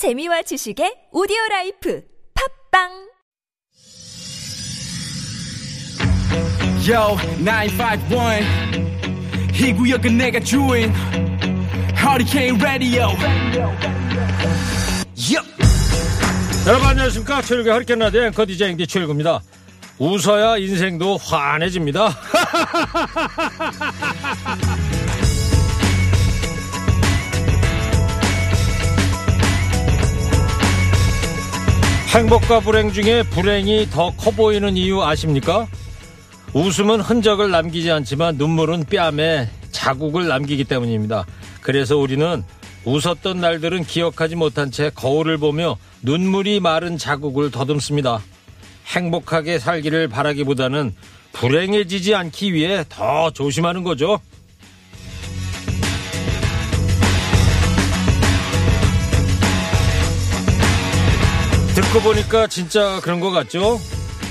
재미와 지식의 오디오 라이프 팟빵 Yo, 951. 이 구역은 내가 주인. Hurricane Radio. Yup. 여러분 안녕하십니까 최일구 허리케인 라디오 앵커 DJ 앵디 최일구입니다 웃어야 인생도 환해집니다 행복과 불행 중에 불행이 더 커 보이는 이유 아십니까? 웃음은 흔적을 남기지 않지만 눈물은 뺨에 자국을 남기기 때문입니다. 그래서 우리는 웃었던 날들은 기억하지 못한 채 거울을 보며 눈물이 마른 자국을 더듬습니다. 행복하게 살기를 바라기보다는 불행해지지 않기 위해 더 조심하는 거죠. 듣고 보니까 진짜 그런 것 같죠?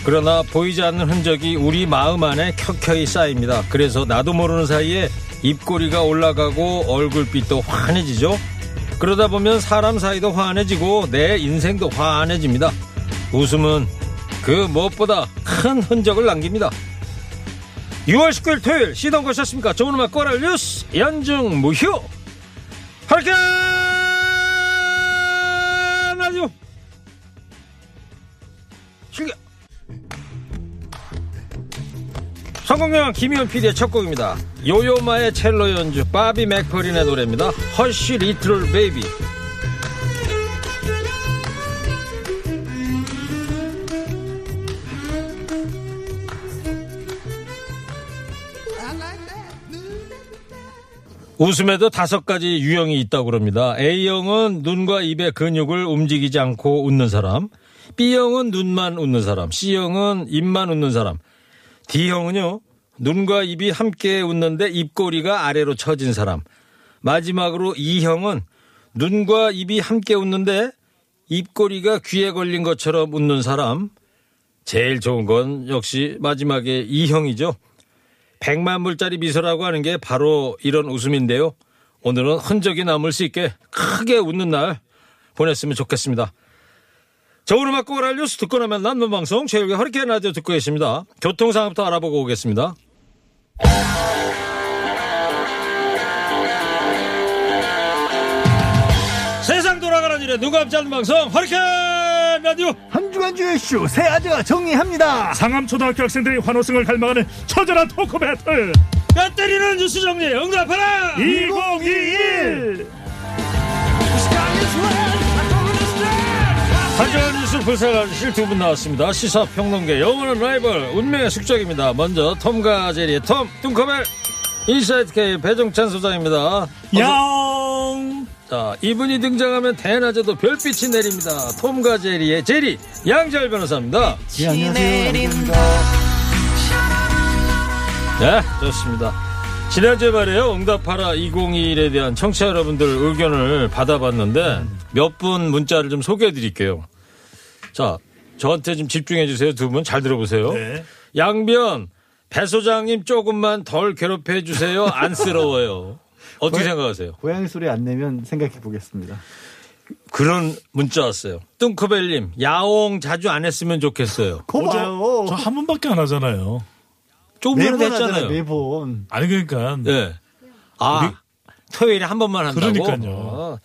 그러나 보이지 않는 흔적이 우리 마음 안에 켜켜이 쌓입니다. 그래서 나도 모르는 사이에 입꼬리가 올라가고 얼굴빛도 환해지죠? 그러다 보면 사람 사이도 환해지고 내 인생도 환해집니다. 웃음은 그 무엇보다 큰 흔적을 남깁니다. 6월 19일 토요일 시동 거셨습니까? 좋은 음악 꼬랄 뉴스 연중 무휴 하리 성공영 김희원 PD의 첫 곡입니다. 요요마의 첼로 연주 바비 맥퍼린의 노래입니다. Hush Little Baby 웃음에도 다섯 가지 유형이 있다고 그럽니다. A형은 눈과 입의 근육을 움직이지 않고 웃는 사람, B형은 눈만 웃는 사람, C형은 입만 웃는 사람, D형은요, 눈과 입이 함께 웃는데 입꼬리가 아래로 처진 사람, 마지막으로 E형은 눈과 입이 함께 웃는데 입꼬리가 귀에 걸린 것처럼 웃는 사람, 제일 좋은 건 역시 마지막에 E형이죠. 100만 불짜리 미소라고 하는 게 바로 이런 웃음인데요. 오늘은 흔적이 남을 수 있게 크게 웃는 날 보냈으면 좋겠습니다. 저울 음악 꼬라 뉴스 듣고 나면 남는 방송 최일의 허리케인 라디오 듣고 계십니다. 교통 상황부터 알아보고 오겠습니다. 세상 돌아가는 일에 누가 앞지 않는 방송 허리케인 라디오 한 주간 주의 쇼새 아재가 정리합니다. 상암초등학교 학생들이 환호성을 갈망하는 처절한 토크 배틀 뼈 때리는 뉴스 정리 응답하라 2021 한주간 뉴스 불사가실 두 분 나왔습니다. 시사평론계 영원한 라이벌 운명의 숙적입니다. 먼저 톰과 제리의 톰 뚱커벨 인사이트 K 배종찬 소장입니다. 양 자, 이분이 등장하면 대낮에도 별빛이 내립니다. 톰과 제리의 제리 양지열 변호사입니다. 예, 안녕하세요. 네, 좋습니다. 지난주에 말이에요. 응답하라 2021에 대한 청취자 여러분들 의견을 받아봤는데 몇 분 문자를 좀 소개해 드릴게요. 자, 저한테 좀 집중해 주세요. 두 분 잘 들어보세요. 네. 양변, 배 소장님 조금만 덜 괴롭혀 주세요. 안쓰러워요. 어떻게 생각하세요? 고양이 소리 안 내면 생각해 보겠습니다. 그런 문자 왔어요. 뚱커벨님, 야옹 자주 안 했으면 좋겠어요. 고마워. 저 한 번밖에 안 하잖아요 조금 전에 했잖아요. 매번. 아니 그러니까 네. 아, 토요일에 한 번만 한다고? 그러니까요. 어.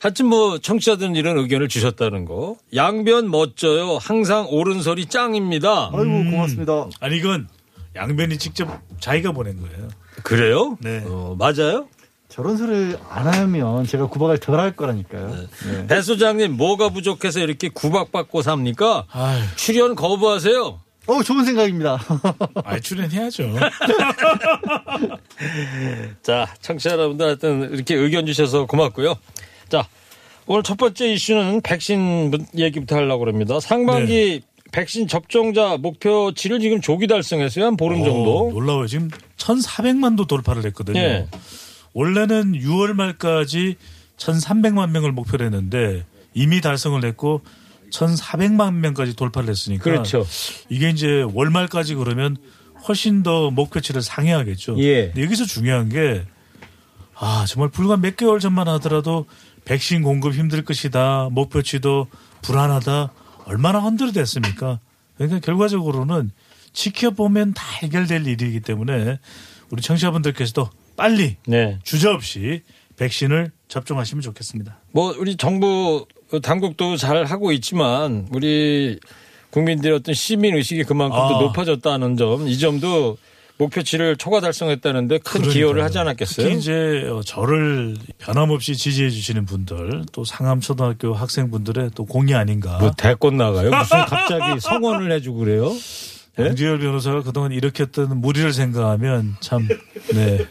하여튼 뭐 청취자들은 이런 의견을 주셨다는 거. 양변 멋져요. 항상 옳은 소리 짱입니다. 아이고 고맙습니다. 아니 이건 양변이 직접 자기가 보낸 거예요 그래요? 네. 어, 맞아요? 저런 소리를 안 하면 제가 구박을 덜 할 거라니까요. 네. 배 소장님 뭐가 부족해서 이렇게 구박받고 삽니까? 아유 출연 거부하세요. 어 좋은 생각입니다. 아이 출연해야죠 자, 청취자 여러분들 하여튼 이렇게 의견 주셔서 고맙고요. 자, 오늘 첫 번째 이슈는 백신 문- 얘기부터 하려고 합니다. 상반기 백신 접종자 목표치를 지금 조기 달성했어요. 한 보름 정도. 오, 놀라워요 지금 1400만 도 돌파를 했거든요 예. 원래는 6월 말까지 1300만 명을 목표로 했는데 이미 달성을 했고 1,400만 명까지 돌파를 했으니까 그렇죠. 이게 이제 월말까지 그러면 훨씬 더 목표치를 상회하겠죠. 예. 여기서 중요한 게 아, 정말 불과 몇 개월 전만 하더라도 백신 공급 힘들 것이다. 목표치도 불안하다. 얼마나 흔들어댔습니까? 그러니까 결과적으로는 지켜보면 다 해결될 일이기 때문에 우리 청취자분들께서도 빨리 네. 주저없이 백신을 접종하시면 좋겠습니다. 뭐 우리 정부 당국도 잘 하고 있지만 우리 국민들의 어떤 시민 의식이 그만큼 또 아. 높아졌다는 점, 이 점도 목표치를 초과 달성했다는데 큰 기여를 그러니까요. 하지 않았겠어요? 특히 이제 어, 저를 변함없이 지지해 주시는 분들 또 상암 초등학교 학생분들의 또 공이 아닌가. 뭐 대권 나가요? 무슨 갑자기 성원을 해주고 그래요? 예? 양지열 변호사가 그동안 일으켰던 무리를 생각하면 참 네,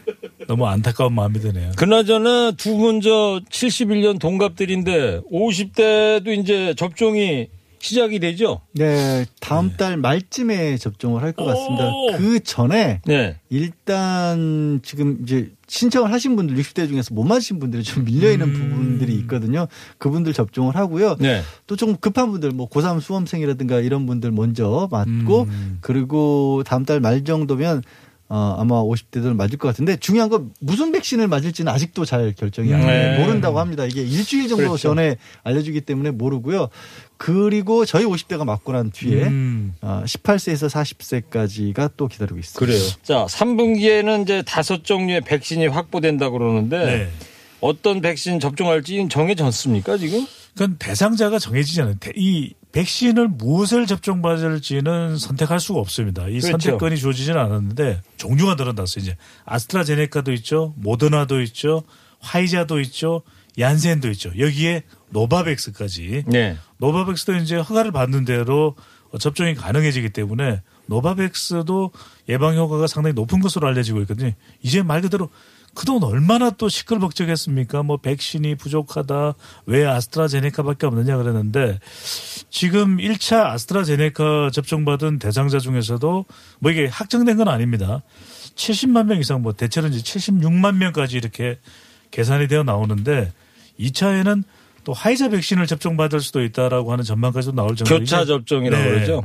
너무 안타까운 마음이 드네요. 그나저나 두 분 저 71년 동갑들인데 50대도 이제 접종이 시작이 되죠? 네, 다음 달 말쯤에 접종을 할 것 같습니다. 오! 그 전에 네. 일단 지금 이제 신청을 하신 분들 60대 중에서 못 맞으신 분들이 좀 밀려 있는 부분들이 있거든요. 그분들 접종을 하고요. 네. 또좀 급한 분들 뭐 고3 수험생이라든가 이런 분들 먼저 맞고 음. 그리고 다음 달 말 정도면 어, 아마 50대들 맞을 것 같은데 중요한 건 무슨 백신을 맞을지는 아직도 잘 결정이 안 네. 모른다고 합니다. 이게 일주일 정도 그렇죠. 전에 알려주기 때문에 모르고요. 그리고 저희 50대가 맞고 난 뒤에 음. 어, 18세에서 40세까지가 또 기다리고 있습니다. 그래요. 자, 3분기에는 이제 다섯 종류의 백신이 확보된다 그러는데 네. 어떤 백신 접종할지 정해졌습니까, 지금? 그건 대상자가 정해지잖아요. 대- 이 백신을 무엇을 접종받을지는 선택할 수가 없습니다. 이 그렇죠. 선택권이 주어지지는 않았는데 종류가 늘어났어요. 이제 아스트라제네카도 있죠, 모더나도 있죠, 화이자도 있죠, 얀센도 있죠. 여기에 노바백스까지. 네. 노바백스도 이제 허가를 받는 대로 접종이 가능해지기 때문에 노바백스도 예방 효과가 상당히 높은 것으로 알려지고 있거든요. 이제 말 그대로 그동안 얼마나 또 시끌벅적했습니까? 뭐 백신이 부족하다. 왜 아스트라제네카밖에 없느냐 그랬는데 지금 1차 아스트라제네카 접종받은 대상자 중에서도 뭐 이게 확정된 건 아닙니다. 70만 명 이상 뭐 대체로 이제 76만 명까지 이렇게 계산이 되어 나오는데 2차에는 또 화이자 백신을 접종받을 수도 있다라고 하는 전망까지도 나올 정도로 교차 접종이라고 네. 그러죠.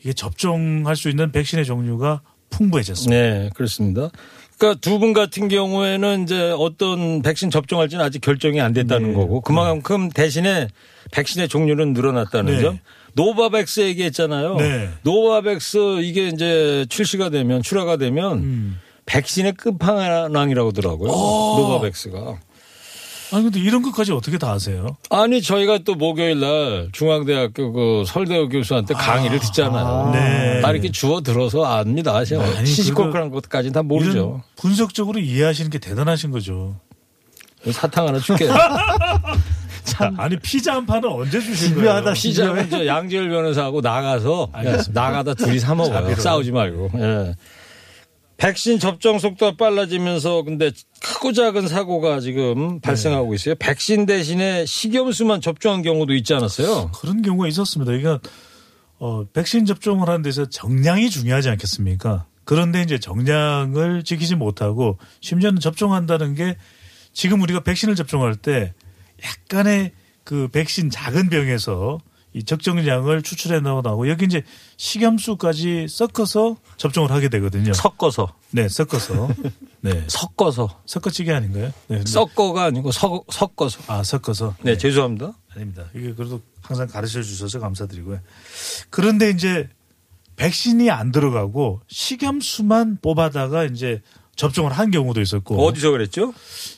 이게 접종할 수 있는 백신의 종류가 풍부해졌습니다. 네, 그렇습니다. 그러니까 두 분 같은 경우에는 이제 어떤 백신 접종할지는 아직 결정이 안 됐다는 네. 거고 그만큼 대신에 백신의 종류는 늘어났다는 네. 점. 노바백스 얘기했잖아요. 네. 노바백스 이게 이제 출시가 되면 출하가 되면 음. 백신의 끝판왕이라고 하더라고요. 어. 노바백스가. 아니 근데 이런 것까지 어떻게 다 아세요? 아니 저희가 또 목요일 날 중앙대학교 그 설대호 교수한테 강의를 듣잖아요. 아. 네. 다 이렇게 주워 들어서 압니다. 시시콜콜한 것까지는 다 모르죠. 분석적으로 이해하시는 게 대단하신 거죠. 사탕 하나 줄게요. 아니 피자 한 판은 언제 주신 거예요? 집요하다, 피자는 저 양지열 변호사하고 나가서 알겠습니다. 나가다 둘이 사 먹어요. 싸우지 말고. 예. 백신 접종 속도가 빨라지면서 근데 크고 작은 사고가 지금 발생하고 있어요. 백신 대신에 식염수만 접종한 경우도 있지 않았어요? 그런 경우가 있었습니다. 그러니까 어, 백신 접종을 하는 데서 정량이 중요하지 않겠습니까? 그런데 이제 정량을 지키지 못하고 심지어는 접종한다는 게 지금 우리가 백신을 접종할 때 약간의 그 백신 작은 병에서 이 적정량을 추출해 넣어나고 여기 이제 식염수까지 섞어서 접종을 하게 되거든요. 섞어서. 네, 섞어서. 네. 섞어서. 섞어찌개 아닌가요? 네. 섞어가 아니고 섞, 섞어서. 아, 섞어서. 네, 죄송합니다. 아닙니다. 이게 그래도 항상 가르쳐 주셔서 감사드리고요. 그런데 이제 백신이 안 들어가고 식염수만 뽑아다가 이제 접종을 한 경우도 있었고 어디서 그랬죠?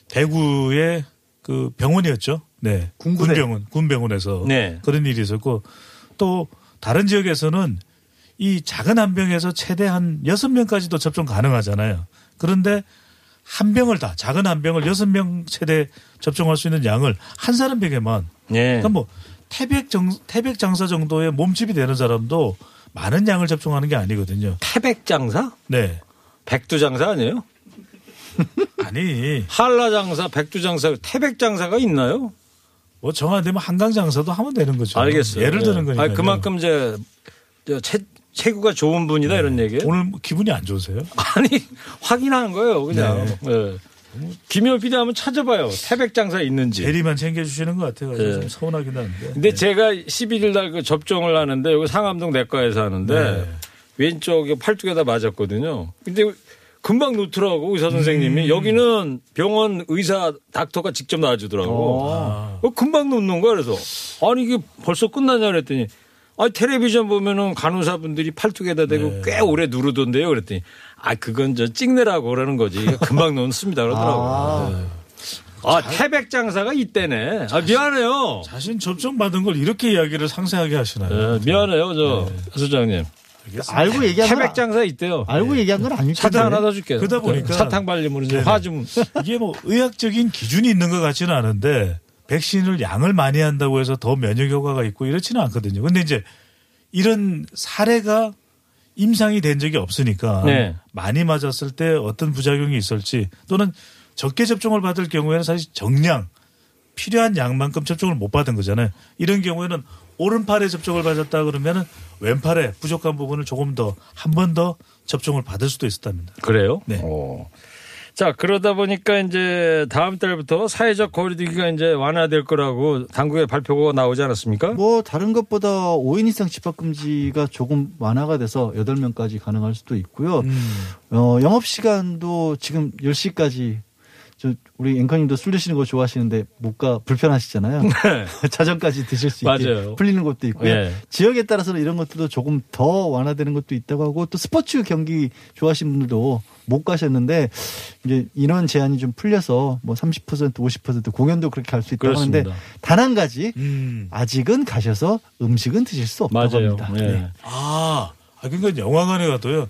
대구의 그 병원이었죠. 네. 군부대. 군병원, 군병원에서 네. 그런 일이 있었고 또 다른 지역에서는 이 작은 한 병에서 최대 한 여섯 명까지도 접종 가능하잖아요. 그런데 한 병을 다 작은 한 병을 여섯 명 최대 접종할 수 있는 양을 한 사람에게만 네. 그러니까 뭐 태백 정 태백 장사 정도의 몸집이 되는 사람도 많은 양을 접종하는 게 아니거든요. 태백 장사? 네. 백두 장사 아니에요? 아니 한라 장사, 백두 장사, 태백 장사가 있나요? 뭐 정한되면 한강 장사도 하면 되는 거죠. 알겠어요. 예를 드는 예. 거니까. 아니, 그만큼 이제 저 체, 체구가 좋은 분이다 이런 얘기예요. 오늘 뭐 기분이 안 좋으세요? 아니 확인하는 거예요, 그냥. 네. 예. 김효 PD 한번 찾아봐요. 태백 장사 있는지. 대리만 챙겨주시는 것 같아요. 네. 좀 서운하긴 한데. 근데 제가 11일 날 그 접종을 하는데 여기 상암동 내과에서 하는데 네. 왼쪽에 팔뚝에다 맞았거든요. 근데 금방 놓더라고 의사 선생님이 여기는 병원 의사 닥터가 직접 놔주더라고. 어, 금방 놓는 거야 그래서 아니 이게 벌써 끝나냐 그랬더니 아 텔레비전 보면은 간호사분들이 팔뚝에다 대고 꽤 오래 누르던데요 그랬더니 아 그건 저 찍느라고 그러는 거지 금방 놓습니다 그러더라고. 네. 아 태백 장사가 이때네. 아 미안해요. 자신 접종 받은 걸 이렇게 이야기를 상세하게 하시나요? 네, 미안해요 저 소장님. 알고 얘기한 건 태백 장사 있대요. 알고 얘기한 건 아닐 텐데. 사탕 하나 더 줄게요. 그러다 보니까 사탕 발림으로 이제 네네. 화 좀. 이게 뭐 의학적인 기준이 있는 것 같지는 않은데 백신을 양을 많이 한다고 해서 더 면역 효과가 있고 이렇지는 않거든요. 근데 이제 이런 사례가 임상이 된 적이 없으니까 네. 많이 맞았을 때 어떤 부작용이 있을지 또는 적게 접종을 받을 경우에는 사실 정량 필요한 양만큼 접종을 못 받은 거잖아요. 이런 경우에는 오른팔에 접종을 받았다 그러면은 왼팔에 부족한 부분을 조금 더 한 번 더 접종을 받을 수도 있었답니다. 그래요? 네. 어. 자, 그러다 보니까 이제 다음 달부터 사회적 거리두기가 이제 완화될 거라고 당국의 발표가 나오지 않았습니까? 뭐 다른 것보다 5인 이상 집합 금지가 조금 완화가 돼서 8명까지 가능할 수도 있고요. 어, 영업 시간도 지금 10시까지 저 우리 앵커님도 술 드시는 거 좋아하시는데 못가 불편하시잖아요. 자정까지 드실 수 있게 네. 맞아요. 풀리는 것도 있고요. 예. 지역에 따라서는 이런 것들도 조금 더 완화되는 것도 있다고 하고 또 스포츠 경기 좋아하시는 분들도 못 가셨는데 이제 인원 제한이 좀 풀려서 뭐 30% 50% 공연도 그렇게 갈 수 있다고 그렇습니다. 하는데 단 한 가지 음. 아직은 가셔서 음식은 드실 수 없다고 맞아요. 합니다. 예. 네. 아, 아, 그러니까 영화관에 가도요.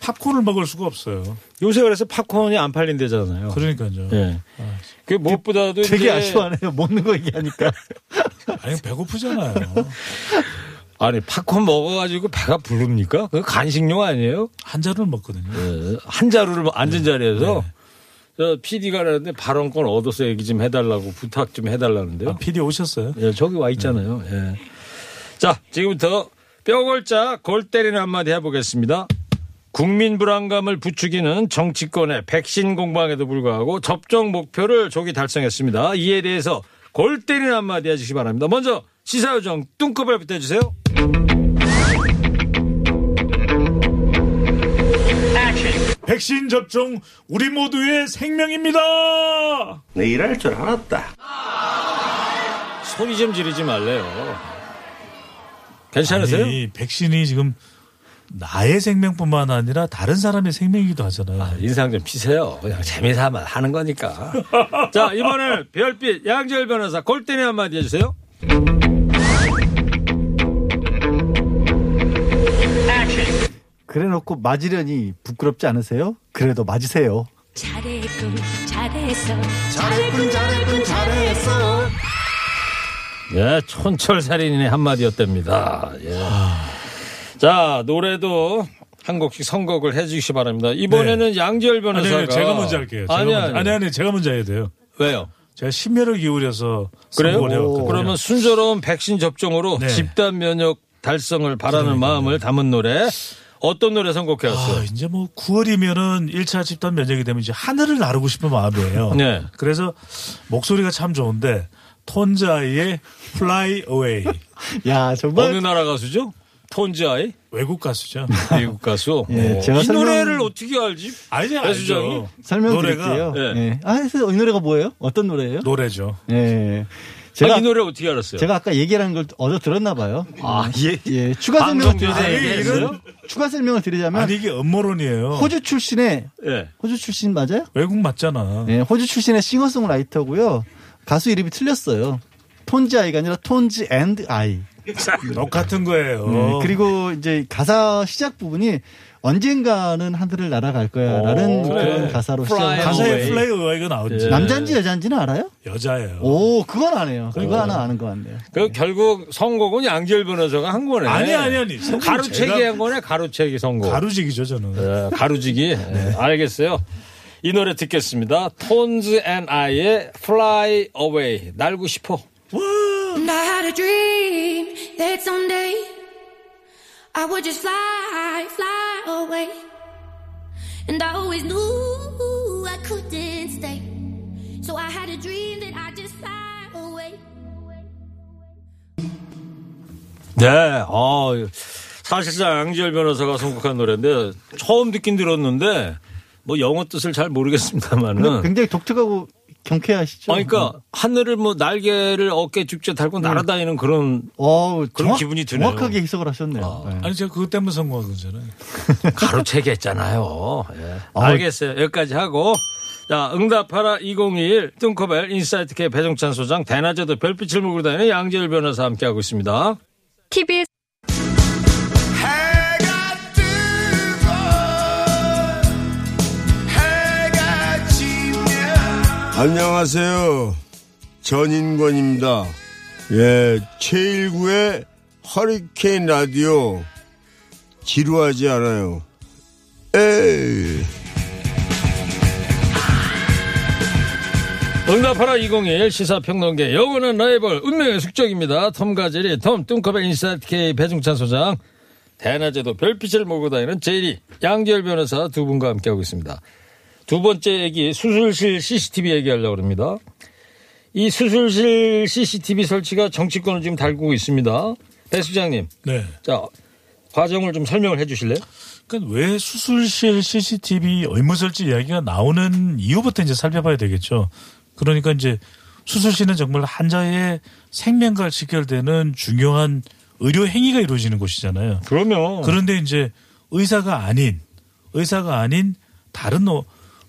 팝콘을 먹을 수가 없어요. 요새 그래서 팝콘이 안 팔린대잖아요. 그러니까요. 예. 그 무엇보다도 되게 이제 아쉬워하네요. 먹는 거 얘기하니까. 아니 배고프잖아요. 아니 팝콘 먹어가지고 배가 부릅니까? 그 간식용 아니에요? 한 잔을 먹거든요. 예. 한 자루를 앉은 자리에서 저 PD가 그러는데 발언권 얻어서 얘기 좀 해달라고 부탁 좀 해달라는데요. 아, PD 오셨어요? 예, 저기 와 있잖아요. 예. 자, 지금부터 뼈골자 골 때리는 한마디 해보겠습니다. 국민 불안감을 부추기는 정치권의 백신 공방에도 불구하고 접종 목표를 조기 달성했습니다. 이에 대해서 골 때리는 한마디 해주시기 바랍니다. 먼저 시사요정 뚱커벨부터 해주세요. 백신 접종 우리 모두의 생명입니다. 내 일할 줄 알았다. 소리 좀 지르지 말래요. 괜찮으세요? 아니, 백신이 지금 나의 생명뿐만 아니라 다른 사람의 생명이기도 하잖아요. 인상 좀 피세요. 그냥 재미삼아 하는 거니까. 자, 이번엔 별빛 양재열 변호사 골대리 한마디 해주세요. 그래 놓고 맞으려니 부끄럽지 않으세요? 그래도 맞으세요. 잘했군 잘했어 잘했군, 잘했군, 잘했어. 예, 촌철살인의 한마디였답니다. 예. 자, 노래도 한 곡씩 선곡을 해 주시기 바랍니다. 이번에는 양재열 아니, 변호사가. 아니, 제가 먼저 할게요. 제가 아니, 먼저. 아니. 아니, 아니, 제가 먼저 해야 돼요. 왜요? 제가 심혈을 기울여서 그래요? 그러면 순조로운 백신 접종으로 네. 집단 면역 달성을 바라는 그러니까요. 마음을 담은 노래. 어떤 노래 선곡해 왔어요? 아, 이제 뭐 9월이면은 1차 집단 면역이 되면 이제 하늘을 나르고 싶은 마음이에요. 네. 그래서 목소리가 참 좋은데 톤자이의 Fly Away 야, 정말. 어느 나라 가수죠? 톤즈 아이? 외국 가수죠. 미국 가수. 예, 어. 제가 이 설명- 노래를 어떻게 알지? 배수정이? 알죠. 설명드릴게요. 노래가, 예. 아, 그래서 이 노래가 뭐예요? 어떤 노래예요? 노래죠. 예. 제가 제가 이 노래 어떻게 알았어요? 제가 아까 얘기하는 걸 얻어 들었나 봐요. 아, 예. 예, 추가 방금 설명을 드리자면? 추가 설명을 드리자면 아니 이게 음모론이에요. 호주 출신의 예. 호주 출신 맞아요? 외국 맞잖아. 네, 호주 출신의 싱어송라이터고요. 가수 이름이 틀렸어요. Tones I가 아니라 Tones and I. 똑같은 거예요. 네, 그리고 이제 가사 시작 부분이 언젠가는 하늘을 날아갈 거야라는 오, 그런 그래. 가사로 시작. 가사에. Fly away가 나오지. 예. 남자인지 여자인지는 알아요? 여자예요. 오, 그건 아네요. 그거 하나 아는 것 같네요. 그 결국 선곡은 양지열 변호사가 한 거네. 아니, 아니, 아니. 선곡은 가로채기 제가- 한 거네, 가로채기 선곡. 가루지기죠 저는. 예, 가루지기. 예, 알겠어요. 이 노래 듣겠습니다. 톤즈 앤 아이의 Fly Away. 날고 싶어. I had a dream that someday I would just fly, fly away. And I always knew I couldn't stay. So I had a dream that I'd just fly away. 네, 아, 사실상 양지열 변호사가 선곡한 노래인데 처음 듣긴 들었는데 뭐 영어 뜻을 잘 모르겠습니다만은 굉장히 독특하고 경쾌하시죠? 그러니까 하늘을 뭐 날개를 어깨 쭉쭉 달고 날아다니는 그런 어, 그런 기분이 드네요. 정확하게 해석을 하셨네요. 네. 아니 제가 그것 때문에 선거한 거잖아요. 가로채기 했잖아요. 예. 알겠어요. 여기까지 하고 자 응답하라 2021 뚱커벨 인사이트K 배정찬 소장 대낮에도 별빛을 물고 다니는 양재열 변호사 함께하고 있습니다. TBS 안녕하세요. 전인권입니다. 예, 최일구의 허리케인 라디오. 지루하지 않아요. 에이. 응답하라 2021 시사평론계 영원한 라이벌 운명의 숙적입니다. 톰과 제리 톰 뚱커벨 인사이트K 배종찬 소장 대낮에도 별빛을 몰고 다니는 제리 양지열 변호사 두 분과 함께하고 있습니다. 두 번째 얘기 수술실 CCTV 얘기하려고 합니다. 이 수술실 CCTV 설치가 정치권을 지금 달구고 있습니다. 배 수장님, 네. 자 과정을 좀 설명을 해 주실래요? 그러니까 왜 수술실 CCTV 의무 설치 이야기가 나오는 이유부터 이제 살펴봐야 되겠죠. 그러니까 이제 수술실은 정말 환자의 생명과 직결되는 중요한 의료 행위가 이루어지는 곳이잖아요. 그러면 그런데 이제 의사가 아닌 의사가 아닌 다른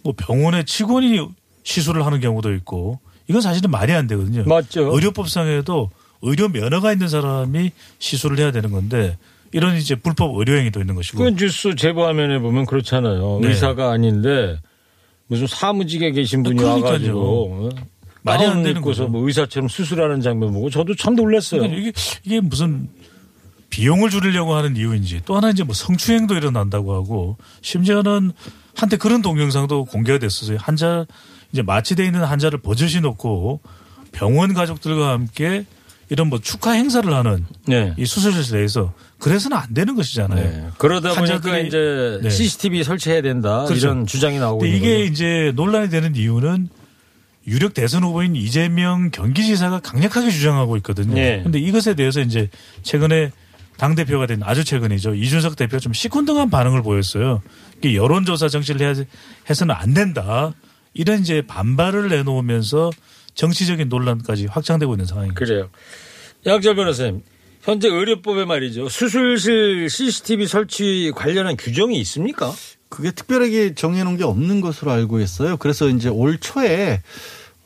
뭐, 뭐 병원의 직원이 시술을 하는 경우도 있고 이건 사실은 말이 안 되거든요. 맞죠. 의료법상에도 의료 면허가 있는 사람이 시술을 해야 되는 건데 이런 이제 불법 의료 행위도 있는 것이고. 그 뉴스 제보 화면에 보면 그렇잖아요. 네. 의사가 아닌데 무슨 사무직에 계신 분이 그러니까요. 와가지고 어? 말이 안 되는 거죠. 뭐 의사처럼 수술하는 장면 보고 저도 참 놀랐어요. 그러니까 이게 이게 무슨 비용을 줄이려고 하는 이유인지 또 하나 이제 뭐 성추행도 일어난다고 하고 심지어는 한때 그런 동영상도 공개가 됐었어요. 환자 이제 마취돼 있는 환자를 버젓이 놓고 병원 가족들과 함께 이런 뭐 축하 행사를 하는 네. 이 수술실 내에서 그래서는 안 되는 것이잖아요. 네. 그러다 보니까 이제 네. CCTV 설치해야 된다 그렇죠. 이런 주장이 나오고 근데 이게. 이제 논란이 되는 이유는 유력 대선 후보인 이재명 경기지사가 강력하게 주장하고 있거든요. 네. 근데 이것에 대해서 이제 최근에 당 대표가 된 아주 최근이죠 이준석 대표가 좀 시큰둥한 반응을 보였어요. 이게 여론조사 정치를 해야 해서는 안 된다. 이런 이제 반발을 내놓으면서 정치적인 논란까지 확장되고 있는 상황입니다. 그래요. 양철 변호사님, 현재 의료법에 말이죠. 수술실 CCTV 설치 관련한 규정이 있습니까? 그게 특별하게 정해놓은 게 없는 것으로 알고 있어요. 그래서 이제 올 초에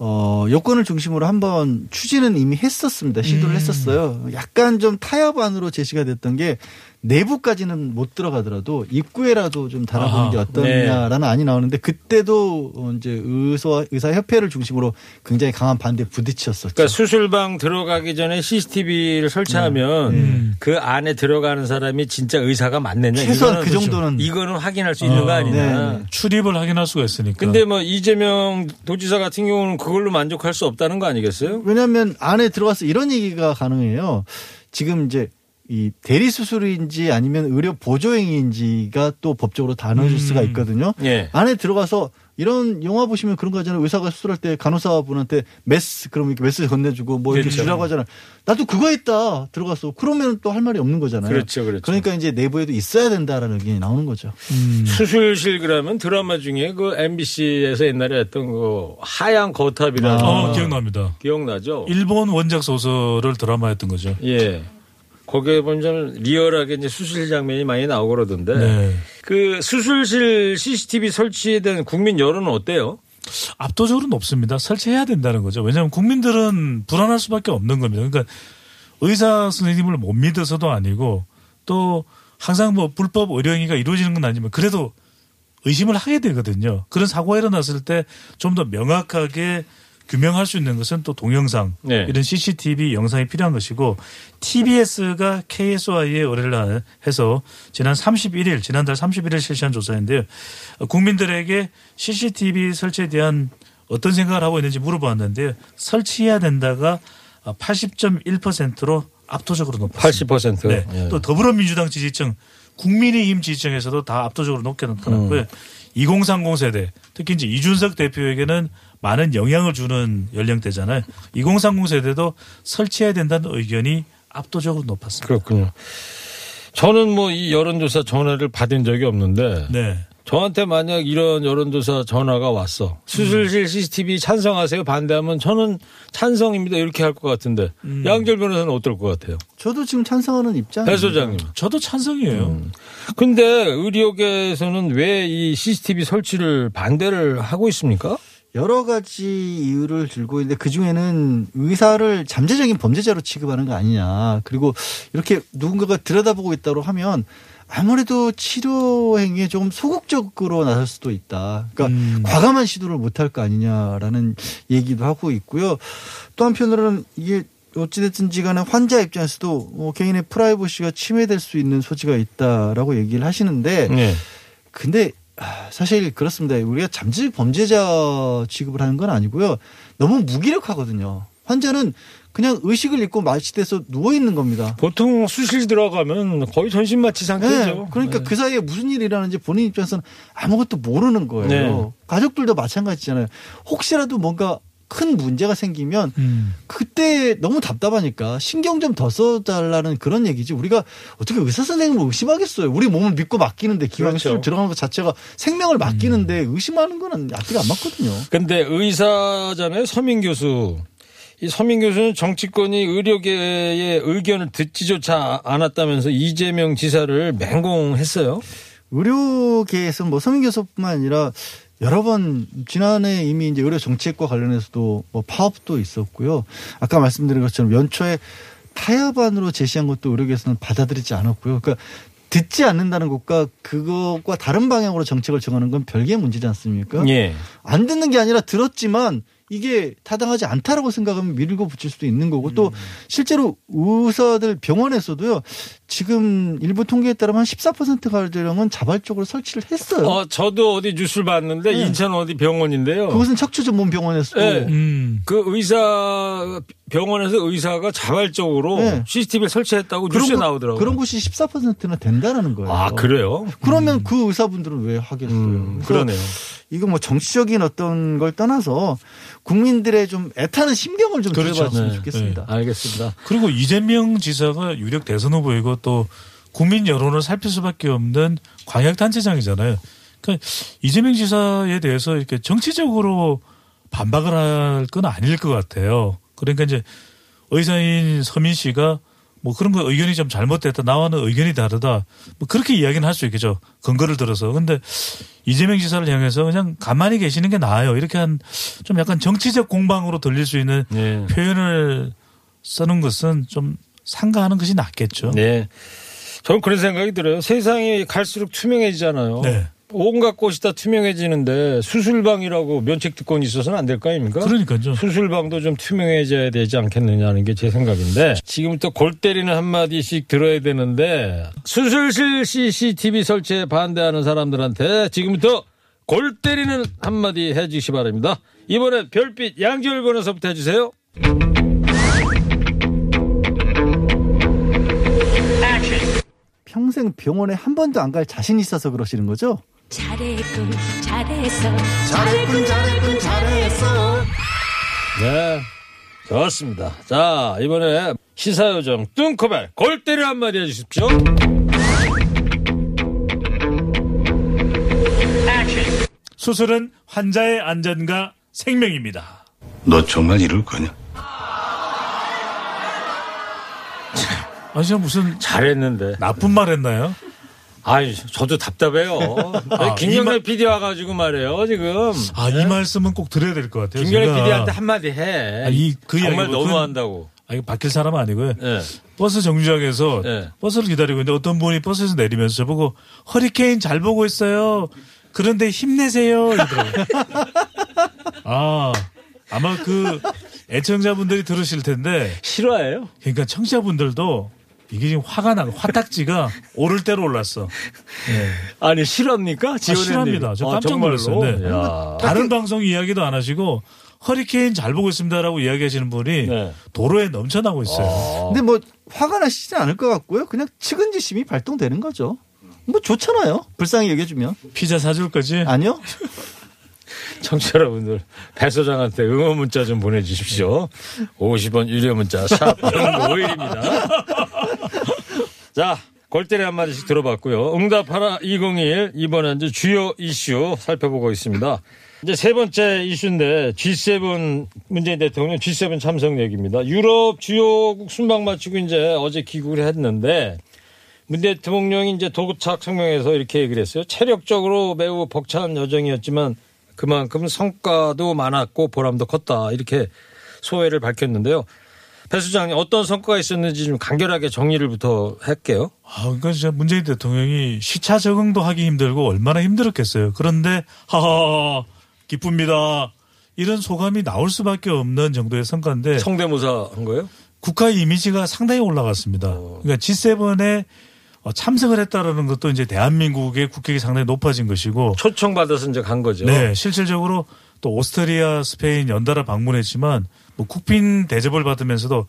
어, 여권을 중심으로 한번 추진은 이미 했었습니다. 시도를 음. 했었어요. 약간 좀 타협안으로 제시가 됐던 게 내부까지는 못 들어가더라도 입구에라도 좀 달아보는 아하. 게 어떠냐라는 네. 안이 나오는데 그때도 어, 이제 의사 의사 협회를 중심으로 굉장히 강한 반대 에 부딪혔었죠. 그러니까 수술방 들어가기 전에 CCTV를 설치하면 음. 그 안에 들어가는 사람이 진짜 의사가 맞느냐 최소한 이거는 그 정도는 이거는 확인할 수 있는 거 어, 아니냐. 네. 출입을 확인할 수가 있으니까. 근데 뭐 이재명 도지사 같은 경우는 그걸로 만족할 수 없다는 거 아니겠어요? 왜냐하면 안에 들어가서 이런 얘기가 가능해요. 지금 이제 이 대리 수술인지 아니면 의료 보조행위인지가 또 법적으로 다뤄질 음. 수가 있거든요. 예. 안에 들어가서 이런 영화 보시면 그런 거 하잖아요. 의사가 수술할 때 간호사분한테 메스 그럼 이렇게 메스 건네주고 뭐 이렇게 그렇죠. 주라고 하잖아요. 나도 그거 했다 들어가서 그러면 또 할 말이 없는 거잖아요. 그렇죠, 그렇죠. 러니까 이제 내부에도 있어야 된다라는 의견이 나오는 거죠. 음. 수술실 그러면 드라마 중에 그 MBC에서 옛날에 했던 그 하얀 거탑이라는 어, 거 기억납니다. 기억나죠? 일본 원작 소설을 드라마 했던 거죠. 예. 거기에 보면 좀 리얼하게 이제 수술실 장면이 많이 나오고 그러던데. 네. 그 수술실 CCTV 설치에 대한 국민 여론은 어때요? 압도적으로 높습니다. 설치해야 된다는 거죠. 왜냐하면 국민들은 불안할 수밖에 없는 겁니다. 그러니까 의사 선생님을 못 믿어서도 아니고 또 항상 뭐 불법 의료행위가 이루어지는 건 아니지만 그래도 의심을 하게 되거든요. 그런 사고가 일어났을 때 좀 더 명확하게 규명할 수 있는 것은 또 동영상 네. 이런 CCTV 영상이 필요한 것이고 TBS가 KSI에 의뢰를 해서 지난 31일 지난달 31일 실시한 조사인데요. 국민들에게 CCTV 설치에 대한 어떤 생각을 하고 있는지 물어봤는데요. 설치해야 된다가 80.1%로 압도적으로 높았습니다. 80%. 네. 예. 또 더불어민주당 지지층, 국민의힘 지지층에서도 다 압도적으로 높게 나타났고요. 음. 2030 세대, 특히 이제 이준석 대표에게는 많은 영향을 주는 연령대잖아요. 2030 세대도 설치해야 된다는 의견이 압도적으로 높았습니다. 그렇군요. 저는 뭐 이 여론조사 전화를 받은 적이 없는데 네. 저한테 만약 이런 여론조사 전화가 왔어. 수술실 CCTV 찬성하세요? 반대하면 저는 찬성입니다. 이렇게 할 것 같은데. 양절 변호사는 어떨 것 같아요? 저도 지금 찬성하는 입장. 배 소장님. 저도 찬성이에요. 근데 의료계에서는 왜 이 CCTV 설치를 반대를 하고 있습니까? 여러 가지 이유를 들고 있는데 그 중에는 의사를 잠재적인 범죄자로 취급하는 거 아니냐. 그리고 이렇게 누군가가 들여다보고 있다고 하면 아무래도 치료 행위에 조금 소극적으로 나설 수도 있다. 그러니까 음. 과감한 시도를 못할 거 아니냐라는 얘기도 하고 있고요. 또 한편으로는 이게 어찌됐든지 간에 환자 입장에서도 어, 개인의 프라이버시가 침해될 수 있는 소지가 있다라고 얘기를 하시는데 네. 근데 아, 사실 그렇습니다. 우리가 잠재 범죄자 취급을 하는 건 아니고요. 너무 무기력하거든요. 환자는 그냥 의식을 잃고 마취돼서 누워 있는 겁니다. 보통 수실 들어가면 거의 전신 마취 상태죠. 네, 그러니까 그 사이에 무슨 일이 일어나는지 본인 입장에서는 아무것도 모르는 거예요. 네. 가족들도 마찬가지잖아요. 혹시라도 뭔가 큰 문제가 생기면 음. 그때 너무 답답하니까 신경 좀 더 써달라는 그런 얘기지. 우리가 어떻게 의사 선생님을 의심하겠어요. 우리 몸을 믿고 맡기는데 기왕 그렇죠. 수술 들어가는 것 자체가 생명을 맡기는데 의심하는 거는 앞뒤가 안 맞거든요. 근데 의사잖아요. 서민 교수. 이 서민 교수는 정치권이 의료계의 의견을 듣지조차 않았다면서 이재명 지사를 맹공했어요. 의료계에서 뭐 서민 교수뿐만 아니라 여러 번 지난해 이미 이제 의료 정책과 관련해서도 뭐 파업도 있었고요. 아까 말씀드린 것처럼 연초에 타협안으로 제시한 것도 의료계에서는 받아들이지 않았고요. 그러니까 듣지 않는다는 것과 그것과 다른 방향으로 정책을 정하는 건 별개의 문제지 않습니까? 예. 안 듣는 게 아니라 들었지만 이게 타당하지 않다라고 생각하면 밀고 붙일 수도 있는 거고 또 실제로 의사들 병원에서도요 지금 일부 통계에 따르면 한14% 가량은 자발적으로 설치를 했어요. 어, 저도 어디 뉴스를 봤는데 네. 인천 어디 병원인데요. 그것은 척추 전문 병원에서 네. 음. 그 의사 병원에서 의사가 자발적으로 네. CCTV를 설치했다고 그런 뉴스에 곳- 나오더라고요. 그런 곳이 14%는 된다라는 거예요. 아 그래요? 그러면 그 의사분들은 왜 하겠어요? 음, 그러네요. 이거 뭐 정치적인 어떤 걸 떠나서 국민들의 좀 애타는 심경을 좀 그렇죠. 들어봤으면 네. 좋겠습니다. 알겠습니다. 그리고 이재명 지사가 유력 대선 후보이고 또 국민 여론을 살필 수밖에 없는 광역단체장이잖아요. 그러니까 이재명 지사에 대해서 이렇게 정치적으로 반박을 할 건 아닐 것 같아요. 그러니까 이제 의사인 서민 씨가 뭐 그런 거 의견이 좀 잘못됐다 나와는 의견이 다르다 뭐 그렇게 이야기는 할 수 있겠죠 근거를 들어서 근데 이재명 지사를 향해서 그냥 가만히 계시는 게 나아요 이렇게 한 좀 약간 정치적 공방으로 들릴 수 있는 네. 표현을 쓰는 것은 좀 상가하는 것이 낫겠죠. 네. 저는 그런 생각이 들어요. 세상이 갈수록 투명해지잖아요. 네. 온갖 곳이 다 투명해지는데 수술방이라고 면책 특권이 있어서는 안 될 거 아닙니까? 그러니까요. 수술방도 좀 투명해져야 되지 않겠느냐는 게 제 생각인데 지금부터 골 때리는 한마디씩 들어야 되는데 수술실 CCTV 설치에 반대하는 사람들한테 지금부터 골 때리는 한마디 해주시기 바랍니다. 이번에 별빛 양지열 변호사부터 해주세요. 평생 병원에 한 번도 안 갈 자신 있어서 그러시는 거죠? 잘했군 잘했어 잘했군 잘했군 잘했어 네. 좋습니다. 자, 이번에 시사요정 뚱커벨 골 때리는 한마디 해주십시오. 수술은 환자의 안전과 생명입니다. 너 정말 이럴 거냐? 아니, 저 무슨 잘했는데. 나쁜 말 했나요? 아이, 저도 답답해요. 아, 김경래 이 말- PD 와가지고 말해요, 지금. 아, 이 말씀은 꼭 드려야 될 것 같아요. 김경래 제가. PD한테 한마디 해. 아, 이- 그 정말 이야기고 너무한다고. 아, 이거 바뀔 사람 은 아니고요. 예. 버스 정류장에서 네. 버스를 기다리고 있는데 어떤 분이 버스에서 내리면서 저보고 허리케인 잘 보고 있어요. 그런데 힘내세요. 이러더라고요. 아, 아마 그 애청자분들이 들으실 텐데 실화예요? 그러니까 청취자분들도 이게 지금 화가 나, 화딱지가 오를 대로 올랐어. 예. 아니, 실화입니까? 지원했는데. 실화입니다. 저 아, 깜짝 정말로? 놀랐어요. 네. 야. 다른 방송 이야기도 안 하시고 허리케인 잘 보고 있습니다라고 이야기하시는 분이 네. 도로에 넘쳐나고 있어요. 근데 뭐 화가 나시진 않을 것 같고요. 그냥 측은지심이 발동되는 거죠. 뭐 좋잖아요. 불쌍히 여겨주면. 피자 사줄 거지? 아니요? 청취자 여러분들, 배 소장한테 응원 문자 좀 보내주십시오. 50원 유료 문자, 샵 5일입니다. 자, 골때리 한마디씩 들어봤고요. 응답하라 2021 이번엔 이제 주요 이슈 살펴보고 있습니다. 이제 세 번째 이슈인데 G7 문재인 대통령 G7 참석 얘기입니다. 유럽 주요국 순방 마치고 이제 어제 귀국을 했는데 문 대통령이 이제 도착 성명에서 이렇게 얘기를 했어요. 체력적으로 매우 벅찬 여정이었지만 그만큼 성과도 많았고 보람도 컸다. 이렇게 소회를 밝혔는데요. 배 수장님 어떤 성과가 있었는지 좀 간결하게 정리를부터 할게요. 아, 그러니까 진짜 문재인 대통령이 시차 적응도 하기 힘들고 얼마나 힘들었겠어요. 그런데 하하 기쁩니다. 이런 소감이 나올 수밖에 없는 정도의 성과인데 성대모사 한 거예요? 국가 이미지가 상당히 올라갔습니다. 그러니까 G7에 참석을 했다라는 것도 이제 대한민국의 국격이 상당히 높아진 것이고 초청받아서 이제 간 거죠. 네, 실질적으로 또 오스트리아, 스페인 연달아 방문했지만 뭐 국빈 대접을 받으면서도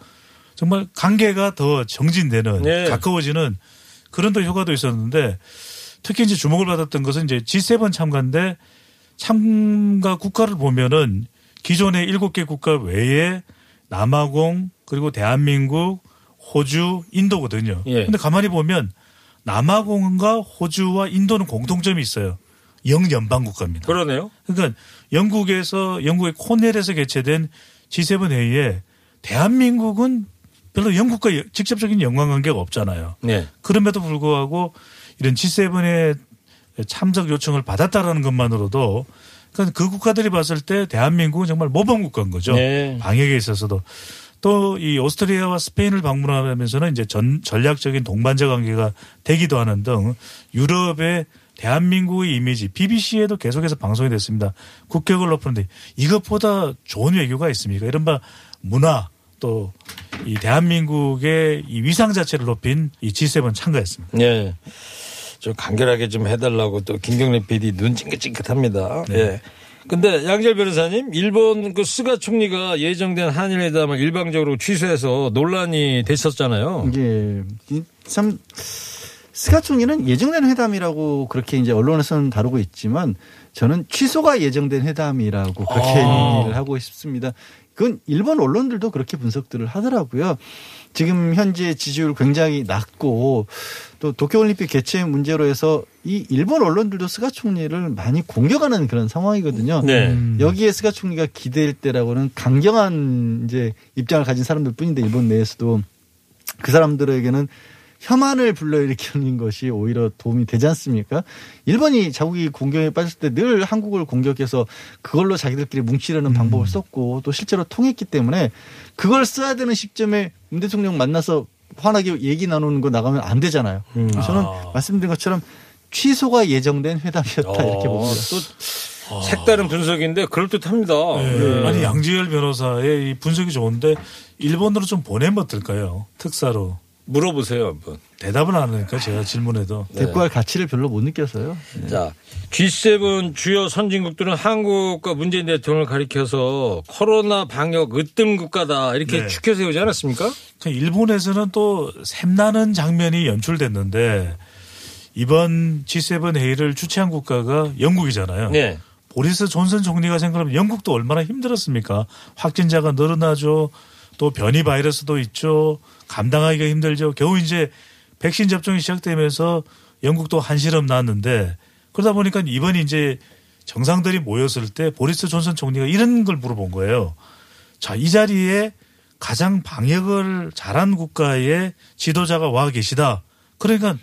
정말 관계가 더 정진되는 네. 가까워지는 그런 또 효과도 있었는데 특히 이제 주목을 받았던 것은 이제 G7 참가인데 참가 국가를 보면은 기존의 일곱 개 국가 외에 남아공 그리고 대한민국, 호주, 인도거든요. 예. 근데 가만히 보면 남아공과 호주와 인도는 공통점이 있어요. 영연방 국가입니다. 그러네요. 그러니까 영국에서 영국의 코넬에서 개최된 G7 회의에 대한민국은 별로 영국과 직접적인 연관 관계가 없잖아요. 네. 그럼에도 불구하고 이런 G7의 참석 요청을 받았다라는 것만으로도 그러니까 그 국가들이 봤을 때 대한민국은 정말 모범 국가인 거죠. 네. 방역에 있어서도 또 이 오스트리아와 스페인을 방문하면서는 이제 전 전략적인 동반자 관계가 되기도 하는 등 유럽의 대한민국의 이미지 BBC에도 계속해서 방송이 됐습니다. 국격을 높이는데 이것보다 좋은 외교가 있습니까? 이른바 문화 또 이 대한민국의 이 위상 자체를 높인 이 G7 참가했습니다. 네. 좀 간결하게 좀 해달라고 또 김경래 PD 눈 찡긋찡긋합니다. 예. 근데 양지열 변호사님, 일본 그 스가 총리가 예정된 한일회담을 일방적으로 취소해서 논란이 됐었잖아요. 이게 이- 참 스가 총리는 예정된 회담이라고 그렇게 이제 언론에서는 다루고 있지만 저는 취소가 예정된 회담이라고 그렇게 아. 얘기를 하고 싶습니다. 그건 일본 언론들도 그렇게 분석들을 하더라고요. 지금 현재 지지율 굉장히 낮고 또 도쿄올림픽 개최 문제로 해서 이 일본 언론들도 스가 총리를 많이 공격하는 그런 상황이거든요. 네. 여기에 스가 총리가 기댈 데라고는 강경한 이제 입장을 가진 사람들 뿐인데 일본 내에서도 그 사람들에게는 혐한을 불러일으키는 것이 오히려 도움이 되지 않습니까? 일본이 자국이 곤경에 빠졌을 때 늘 한국을 공격해서 그걸로 자기들끼리 뭉치려는 방법을 썼고 또 실제로 통했기 때문에 그걸 써야 되는 시점에 문 대통령 만나서 환하게 얘기 나누는 거 나가면 안 되잖아요. 저는 아. 말씀드린 것처럼 취소가 예정된 회담이었다 이렇게 어, 봅니다. 또 색다른 분석인데 그럴듯합니다. 네. 네. 아니 양지열 변호사의 이 분석이 좋은데 일본으로 좀 보내면 어떨까요? 특사로 물어보세요, 한번. 대답을 안 하니까 제가 질문해도 대꾸할 가치를 별로 못 느껴서요. 자, G7 주요 선진국들은 한국과 문재인 대통령을 가리켜서 코로나 방역 으뜸 국가다 이렇게 네. 추켜 세우지 않았습니까? 그 일본에서는 또 샘나는 장면이 연출됐는데 이번 G7 회의를 주최한 국가가 영국이잖아요. 네. 보리스 존슨 총리가 생각하면 영국도 얼마나 힘들었습니까? 확진자가 늘어나죠. 또 변이 바이러스도 있죠. 감당하기가 힘들죠. 겨우 이제 백신 접종이 시작되면서 영국도 한시름 났는데 그러다 보니까 이번 이제 정상들이 모였을 때 보리스 존슨 총리가 이런 걸 물어본 거예요. 자, 이 자리에 가장 방역을 잘한 국가의 지도자가 와 계시다. 그러니까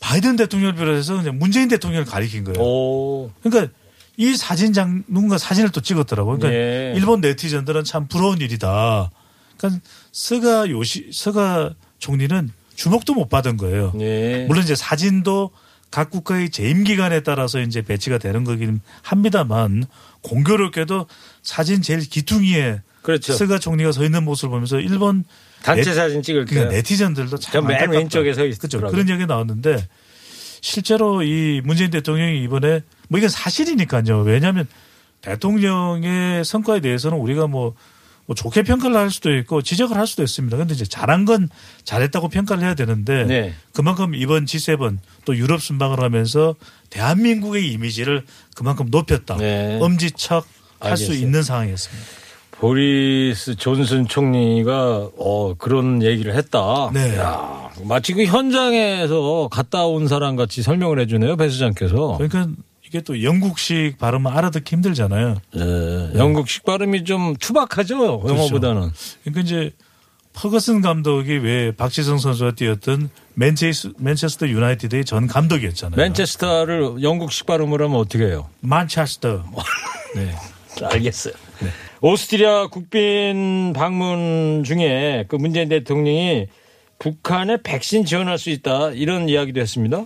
바이든 대통령을 비롯해서 그냥 문재인 대통령을 가리킨 거예요. 오. 그러니까 이 사진장 누군가 사진을 또 찍었더라고요. 그러니까 예. 일본 네티즌들은 참 부러운 일이다. 그러니까 스가 요시 스가 총리는 주목도 못 받은 거예요. 네. 물론 이제 사진도 각 국가의 재임 기간에 따라서 이제 배치가 되는 거긴 합니다만 공교롭게도 사진 제일 기퉁이에 그렇죠. 스가 총리가 서 있는 모습을 보면서 일본 단체 네- 사진 찍을 때. 그러니까 네티즌들도 참 저맨 안타깝다. 왼쪽에 서 그렇죠. 있더라고요. 그런 얘기가 나왔는데 실제로 이 문재인 대통령이 이번에 뭐 이건 사실이니까요. 왜냐하면 대통령의 성과에 대해서는 우리가 뭐, 뭐 좋게 평가를 할 수도 있고 지적을 할 수도 있습니다. 그런데 이제 잘한 건 잘했다고 평가를 해야 되는데 네. 그만큼 이번 G7 또 유럽 순방을 하면서 대한민국의 이미지를 그만큼 높였다. 네. 엄지척 할 수. 있는 상황이었습니다. 보리스 존슨 총리가 어 그런 얘기를 했다. 네. 야, 마치 그 현장에서 갔다 온 사람 같이 설명을 해주네요 배 수장께서. 그러니까 이게 또 영국식 발음은 알아듣기 힘들잖아요. 예, 영국식 발음이 좀 투박하죠 영어보다는. 그러니까 이제 퍼거슨 감독이 왜 박지성 선수가 뛰었던 맨체스, 맨체스터 유나이티드의 전 감독이었잖아요. 맨체스터를 영국식 발음으로 하면 어떻게 해요? 만체스터. 네. 알겠어요. 오스트리아 국빈 방문 중에 그 문재인 대통령이 북한에 백신 지원할 수 있다 이런 이야기도 했습니다.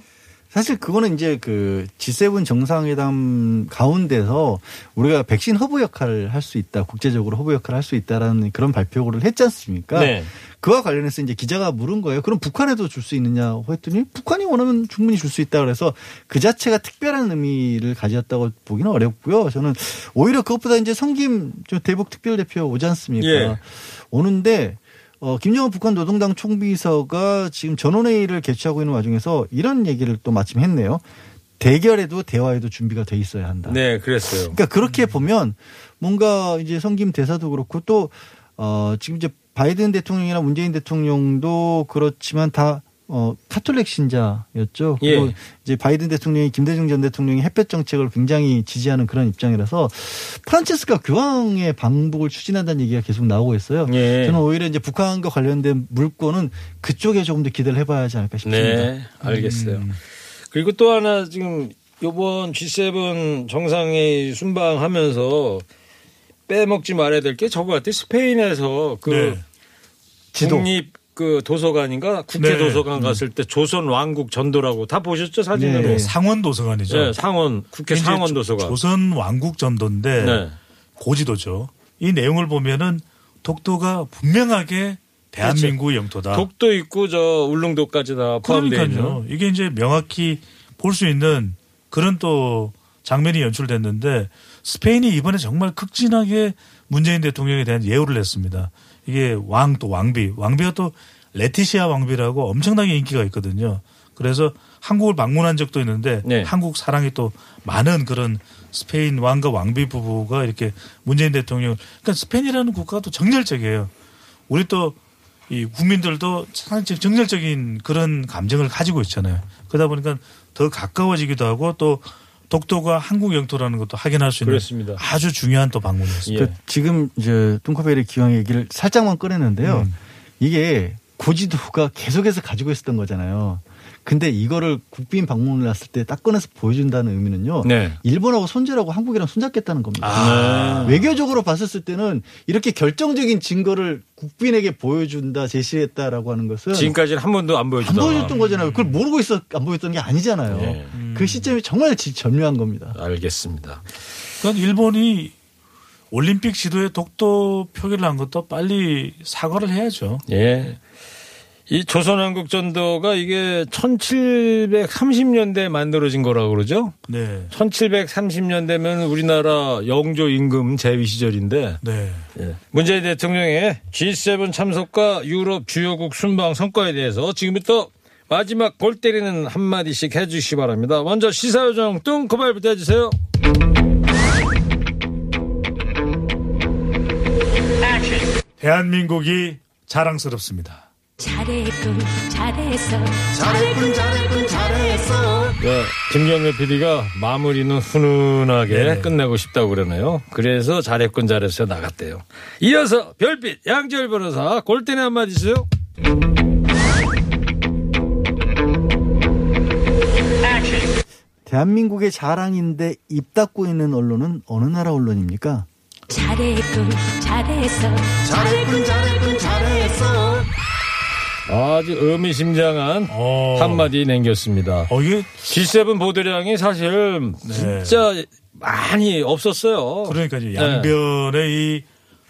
사실 그거는 이제 그 G7 정상회담 가운데서 우리가 백신 허브 역할을 할 수 있다, 국제적으로 허브 역할을 할 수 있다라는 그런 발표를 했지 않습니까? 네. 그와 관련해서 이제 기자가 물은 거예요. 그럼 북한에도 줄 수 있느냐고 했더니 북한이 원하면 충분히 줄 수 있다 그래서 그 자체가 특별한 의미를 가졌다고 보기는 어렵고요. 저는 오히려 그것보다 이제 성김 저 대북 특별대표 오지 않습니까? 예. 오는데 어, 김정은 북한 노동당 총비서가 지금 전원회의를 개최하고 있는 와중에서 이런 얘기를 또 마침 했네요. 대결에도 대화에도 준비가 돼 있어야 한다. 네, 그랬어요. 그러니까 그렇게 보면 뭔가 이제 성김 대사도 그렇고 또 어, 지금 이제 바이든 대통령이나 문재인 대통령도 그렇지만 다 어, 카톨릭 신자였죠. 예. 그리고 이제 바이든 대통령이 김대중 전 대통령이 햇볕 정책을 굉장히 지지하는 그런 입장이라서 프란체스카 교황의 방북을 추진한다는 얘기가 계속 나오고 있어요. 예. 저는 오히려 이제 북한과 관련된 물건은 그쪽에 조금 더 기대를 해봐야 하지 않을까 싶습니다. 네, 알겠어요. 그리고 또 하나 지금 요번 G7 정상회의 순방하면서 빼먹지 말아야 될 게 저거 같아요. 스페인에서 그 네. 국립 그 도서관인가 국회 네. 도서관 갔을 때 조선 왕국 전도라고 다 보셨죠 사진으로? 네. 상원 도서관이죠. 네, 상원 국회 상원 조- 도서관. 조선 왕국 전도인데 네. 고지도죠. 이 내용을 보면은 독도가 분명하게 대한민국 영토다. 독도 있고 저 울릉도까지 다 포함되어 있는. 그러니까요. 이게 이제 명확히 볼 수 있는 그런 또 장면이 연출됐는데 스페인이 이번에 정말 극진하게 문재인 대통령에 대한 예우를 했습니다. 이게 왕 또 왕비, 왕비가 또 레티시아 왕비라고 엄청나게 인기가 있거든요. 그래서 한국을 방문한 적도 있는데 네. 한국 사랑이 또 많은 그런 스페인 왕과 왕비 부부가 이렇게 문재인 대통령, 그러니까 스페인이라는 국가가 또 정열적이에요. 우리 또 이 국민들도 상당히 정열적인 그런 감정을 가지고 있잖아요. 그러다 보니까 더 가까워지기도 하고 또 독도가 한국 영토라는 것도 확인할 수 있는 그렇습니다. 아주 중요한 또 방문이었습니다. 예. 그 지금 이제 뚱커벨의 기왕 얘기를 살짝만 꺼냈는데요. 음. 이게 고지도가 계속해서 가지고 있었던 거잖아요. 근데 이거를 국빈 방문을 했을 때 딱 꺼내서 보여준다는 의미는요. 네. 일본하고 손절하고 한국이랑 손잡겠다는 겁니다. 아. 외교적으로 봤을 때는 이렇게 결정적인 증거를 국빈에게 보여준다, 제시했다라고 하는 것은 지금까지는 한 번도 안안 보여주다. 보여줬던 거잖아요. 그걸 모르고 있어 안 보였던 게 아니잖아요. 네. 그 시점이 정말 지- 절묘한 겁니다. 알겠습니다. 그러니까 일본이 올림픽 지도에 독도 표기를 한 것도 빨리 사과를 해야죠. 예. 이 조선왕국 전도가 이게 1730년대에 만들어진 거라고 그러죠? 네. 1730년대면 우리나라 영조 임금 재위 시절인데 네. 예. 문재인 대통령의 G7 참석과 유럽 주요국 순방 성과에 대해서 지금부터 마지막 골 때리는 한마디씩 해주시기 바랍니다. 먼저 시사요정 뚱코발부터 해주세요. 대한민국이 자랑스럽습니다. 잘했군 잘했어 잘했군 잘했군 잘했어 네, 김경래 PD가 마무리는 훈훈하게 네네. 끝내고 싶다고 그러네요. 그래서 잘했군 잘했어 나갔대요. 이어서 별빛 양지열 변호사 골때리 한마디 주세요. 대한민국의 자랑인데 입 닫고 있는 언론은 어느 나라 언론입니까? 잘했군 잘했어 잘했군 잘했군 잘했어 아주 의미심장한 어. 한마디 남겼습니다. 어, 이게 G7 보도량이 사실 네. 진짜 많이 없었어요. 그러니까요. 양변의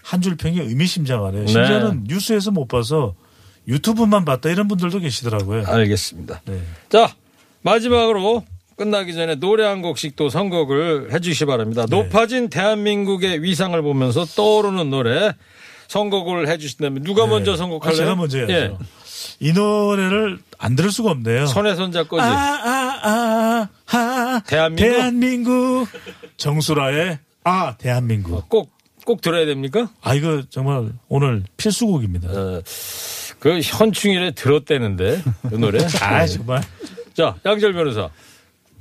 이한 줄 평이 의미심장하네요. 심지어는 뉴스에서 못 봐서 유튜브만 봤다 이런 분들도 계시더라고요. 알겠습니다. 네. 자, 마지막으로 끝나기 전에 노래 한 곡씩 또 선곡을 해 주시기 바랍니다. 네. 높아진 대한민국의 위상을 보면서 떠오르는 노래 선곡을 해 주신다면 누가 먼저 선곡할래요? 아, 제가 먼저 해야죠. 예. 이 노래를 안 들을 수가 없네요. 손에 손잡고지. 아, 아, 아, 아, 대한민국? 대한민국. 정수라의 아, 대한민국. 꼭 꼭 들어야 됩니까? 아 이거 정말 오늘 필수곡입니다. 어, 그 현충일에 들었대는데 그 노래. 아 정말 자 양절 변호사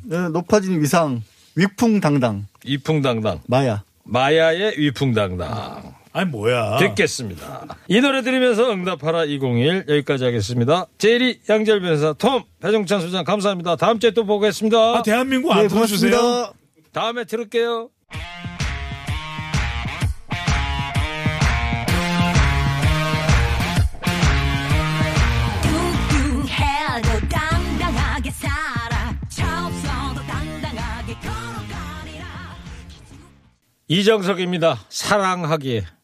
네, 높아진 위상 위풍당당 이풍당당 마야. 마야의 위풍당당 아니 뭐야? 듣겠습니다. 이 노래 들으면서 응답하라 201 여기까지 하겠습니다. 제리 양절 변호사 톰 배정찬 소장 감사합니다. 다음 주에 또 보겠습니다. 아 대한민국 안 네, 들어주세요. 고맙습니다. 다음에 들을게요. 이정석입니다. 사랑하기에.